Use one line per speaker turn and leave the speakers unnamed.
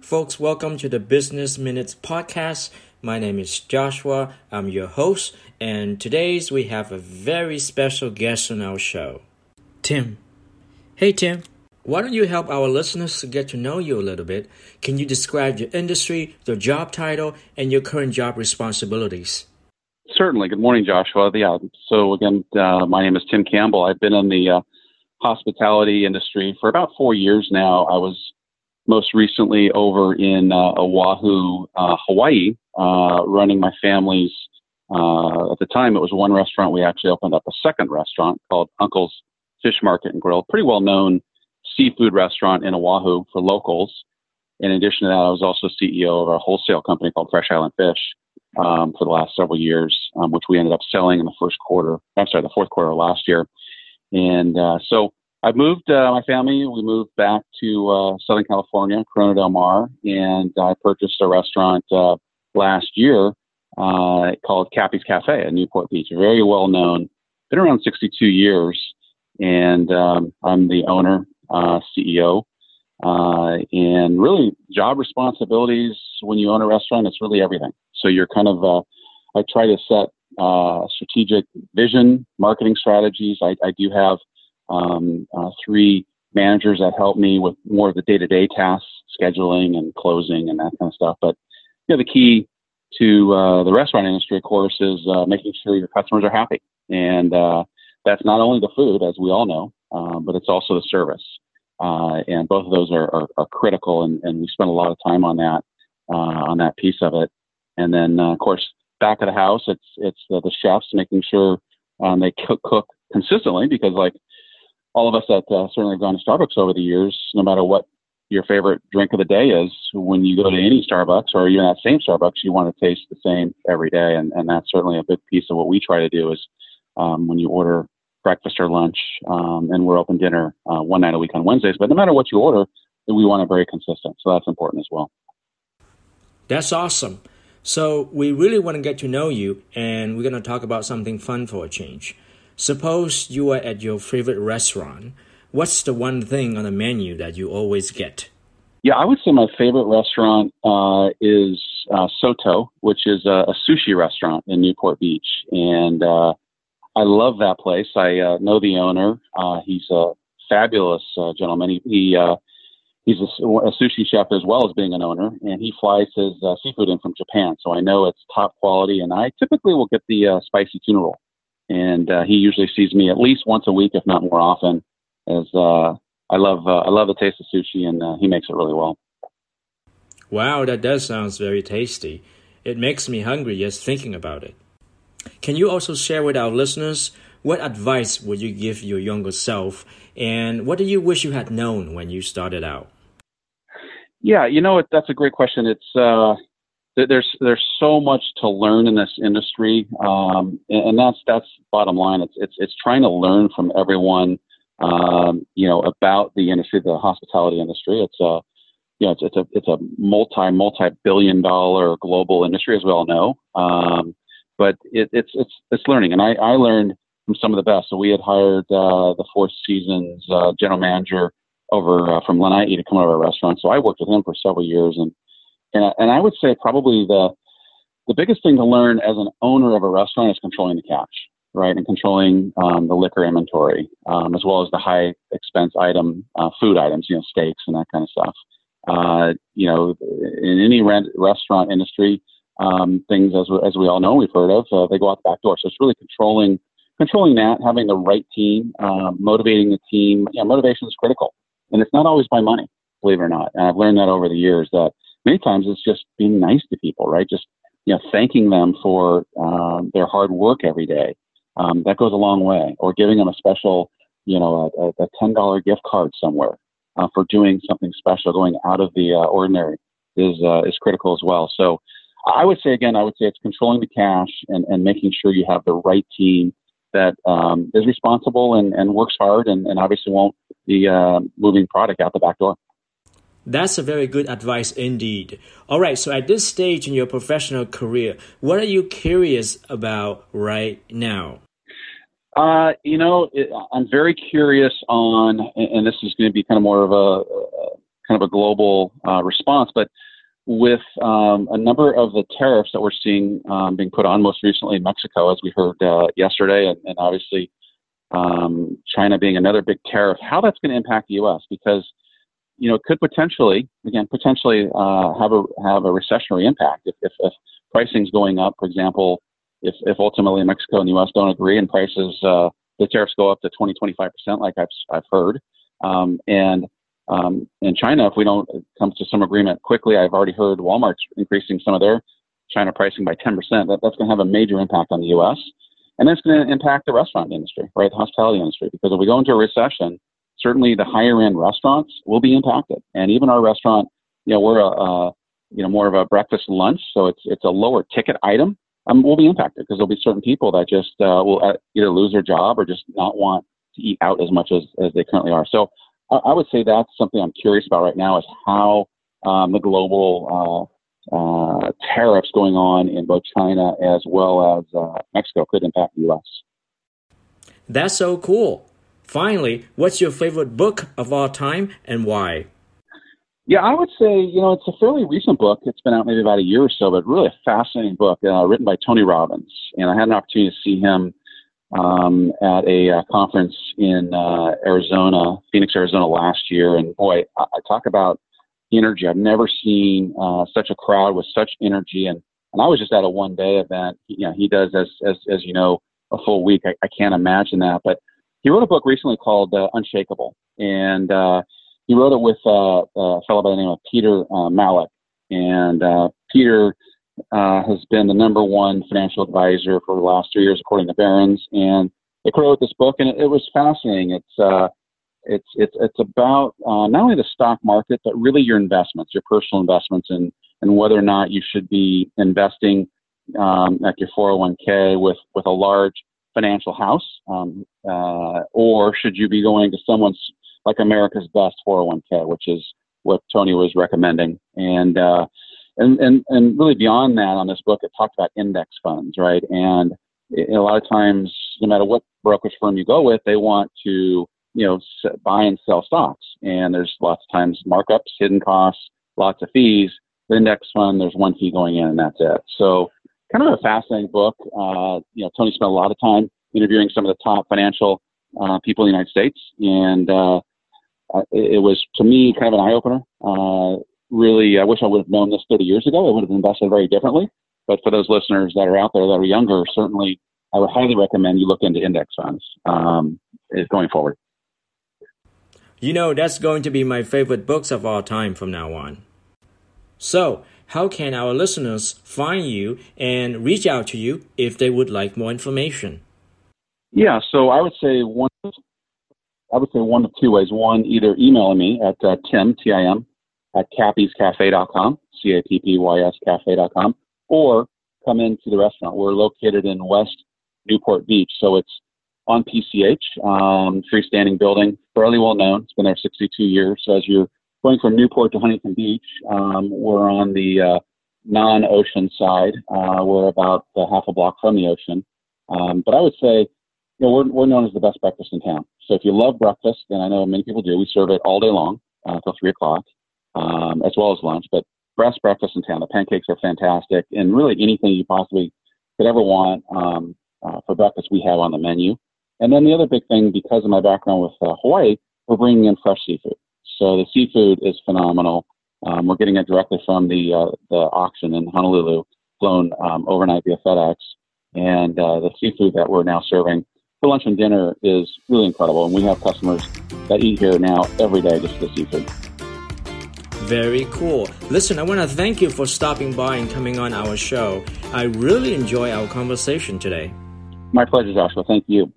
Folks, welcome to the Business Minutes podcast. My name is Joshua. I'm your host, and today's we have a very special guest on our show, Tim. Hey, Tim. Why don't you help our listeners to get to know you a little bit? Can you describe your industry, your job title, and your current job responsibilities?
Certainly. Good morning, Joshua. Yeah. So again, uh, my name is Tim Campbell. I've been in the uh, hospitality industry for about four years now. I was most recently over in uh, Oahu, uh, Hawaii, uh, running my family's. Uh, at the time, it was one restaurant. We actually opened up a second restaurant called Uncle's Fish Market and Grill, pretty well known seafood restaurant in Oahu for locals. In addition to that, I was also CEO of a wholesale company called Fresh Island Fish um, for the last several years, um, which we ended up selling in the first quarter. I'm sorry, the fourth quarter last year. And uh, so I moved uh, my family. We moved back to uh, Southern California, Corona Del Mar, and I purchased a restaurant uh, last year uh, called Cappy's Cafe in Newport Beach. Very well known. Been around 62 years, and um, I'm the owner, uh, CEO. Uh, and really, job responsibilities when you own a restaurant, it's really everything. So you're kind of, I try to set strategic vision, marketing strategies. I, I do have um, uh, three managers that help me with more of the day-to-day tasks, scheduling and closing and that kind of stuff. But you know, the key to uh, the restaurant industry, of course, is uh, making sure your customers are happy, and uh, that's not only the food, as we all know, uh, but it's also the service. Uh, and both of those are, are, are critical, and, and, we spend a lot of time on that on that piece of it. And then, of course, back of the house, it's it's the, the chefs making sure um, they cook, cook consistently because, like all of us that uh, certainly have gone to Starbucks over the years, no matter what your favorite drink of the day is, when you go to any Starbucks or even that same Starbucks, you want to taste the same every day. And, and that's certainly a big piece of what we try to do is um, when you order breakfast or lunch, um, and we're open dinner uh, one night a week on Wednesdays. But no matter what you order, we want it very consistent. So that's important as well.
That's awesome. So we really want to get to know you, and we're going to talk about something fun for a change. Suppose you are at your favorite restaurant. What's the one thing on the menu that you always get?
Yeah, I would say my favorite restaurant uh, is uh, Soto, which is a, a, sushi restaurant in Newport Beach, and uh, I love that place. I uh, know the owner. Uh, he's a fabulous uh, gentleman. He, he he's a, a, sushi chef as well as being an owner, and he flies his seafood in from Japan, so I know it's top quality. And I typically will get the spicy tuna roll and uh, he usually sees me at least once a week, if not more often. As uh, I love, uh, I love the taste of sushi, and uh, he makes it really well.
Wow, that does sound very tasty. It makes me hungry just thinking about it. Can you also share with our listeners what advice would you give your younger self, and what do you wish you had known when you started out?
Yeah, you know, that's a great question. It's uh, there's there's so much to learn in this industry, um, and, that's that's bottom line. It's it's it's trying to learn from everyone, um, you know, about the industry, the hospitality industry. It's a you know, it's, it's a it's a multi multi billion dollar global industry, as we all know. Um, but it, it's it's it's learning, and I, I learned from some of the best. So we had hired uh, the Four Seasons uh, general manager over uh, from Lanai to come over our restaurant. So I worked with him for several years, and and, and I would say probably the the biggest thing to learn as an owner of a restaurant is controlling the cash, right, and controlling um, the liquor inventory, um, as well as the high expense item uh, food items, you know, steaks and that kind of stuff. Uh, you know, in any rent, restaurant industry, um, things as as we all know, we've heard of, uh, they go out the back door. So it's really controlling controlling that, having the right team, uh, motivating the team. Yeah, motivation is critical, and it's not always by money, believe it or not. And I've learned that over the years that many times it's just being nice to people, right? Just you know, thanking them for um, their hard work every day. Um, that goes a long way. Or giving them a special, you know, a, a ten dollar gift card somewhere uh, for doing something special, going out of the uh, ordinary is uh, is critical as well. So I would say again, I would say it's controlling the cash and, and making sure you have the right team that um, is responsible and, and works hard and, and obviously won't be uh, moving product out the back door.
That's a very good advice indeed. All right, so at this stage in your professional career, what are you curious about right now?
Uh, you know, it, I'm very curious on, and this is going to be kind of more of a, a kind of a global uh, response. But with um, a number of the tariffs that we're seeing um, being put on, most recently in Mexico, as we heard uh, yesterday, and, and obviously um, China being another big tariff, how that's going to impact the U.S. because you know it could potentially, again, potentially uh, have a have a recessionary impact if, if, if pricing's going up. For example, if if ultimately Mexico and the U.S. don't agree and prices uh, the tariffs go up to 20, 25 percent, like I've I've heard, um, and um, in China, if we don't come to some agreement quickly, I've already heard Walmart's increasing some of their China pricing by 10%. That, that's going to have a major impact on the U.S. And that's going to impact the restaurant industry, right? The hospitality industry. Because if we go into a recession, certainly the higher end restaurants will be impacted. And even our restaurant, you know, we're a, a you know, more of a breakfast lunch. So it's, it's a lower ticket item. Um, will be impacted because there'll be certain people that just uh, will uh, either lose their job or just not want to eat out as much as, as they currently are. So I, I would say that's something I'm curious about right now is how um, the global uh, uh, tariffs going on in both China as well as uh, Mexico could impact the U.S.
That's so cool. Finally, what's your favorite book of all time and why?
Yeah, I would say, you know, it's a fairly recent book. It's been out maybe about a year or so, but really a fascinating book uh, written by Tony Robbins. And I had an opportunity to see him um, at a uh, conference in uh, Arizona, Phoenix, Arizona last year. And boy, I, I talk about energy. I've never seen uh, such a crowd with such energy. And, and I was just at a one day event. You know, he does, as, as, as you know, a full week. I, I can't imagine that. But he wrote a book recently called uh, Unshakeable. And uh, he wrote it with uh, a fellow by the name of Peter uh, Mallouk. And uh, Peter uh, has been the number one financial advisor for the last three years, according to Barron's. And they co-wrote this book, and it, it was fascinating. It's uh, it's it's it's about uh, not only the stock market, but really your investments, your personal investments, and and whether or not you should be investing um, like your 401k with with a large financial house, um, uh, or should you be going to someone's like America's Best 401k, which is what Tony was recommending, and uh, and, and, and really beyond that on this book, it talked about index funds, right? And it, a lot of times, no matter what brokerage firm you go with, they want to, you know, buy and sell stocks. And there's lots of times markups, hidden costs, lots of fees. The index fund, there's one fee going in and that's it. So kind of a fascinating book. Uh, you know, Tony spent a lot of time interviewing some of the top financial uh, people in the United States. And, uh, it, it was to me kind of an eye opener. Uh, really, I wish I would have known this 30 years ago. I would have invested very differently. But for those listeners that are out there that are younger, certainly I would highly recommend you look into index funds um, going forward.
You know, that's going to be my favorite books of all time from now on. So, how can our listeners find you and reach out to you if they would like more information?
Yeah, so I would say one. I would say one of two ways. One, either emailing me at uh, tim t i m at cappyscafe.com, C-A-P-P-Y-S cafe.com, or come into the restaurant. We're located in West Newport Beach, so it's on PCH, um, freestanding building, fairly well known. It's been there 62 years. So as you're going from Newport to Huntington Beach, um, we're on the uh, non-ocean side. Uh, we're about uh, half a block from the ocean. Um, but I would say, you know, we're, we're known as the best breakfast in town. So if you love breakfast, and I know many people do, we serve it all day long uh, until three o'clock um, as well as lunch. But best breakfast in town. The pancakes are fantastic, and really anything you possibly could ever want um, uh, for breakfast we have on the menu. And then the other big thing, because of my background with uh, Hawaii, we're bringing in fresh seafood. So the seafood is phenomenal. Um, we're getting it directly from the uh, the auction in Honolulu, flown um, overnight via FedEx, and uh, the seafood that we're now serving for lunch and dinner is really incredible. And we have customers that eat here now every day just for the seafood.
Very cool. Listen, I want to thank you for stopping by and coming on our show. I really enjoy our conversation today.
My pleasure, Joshua. Thank you.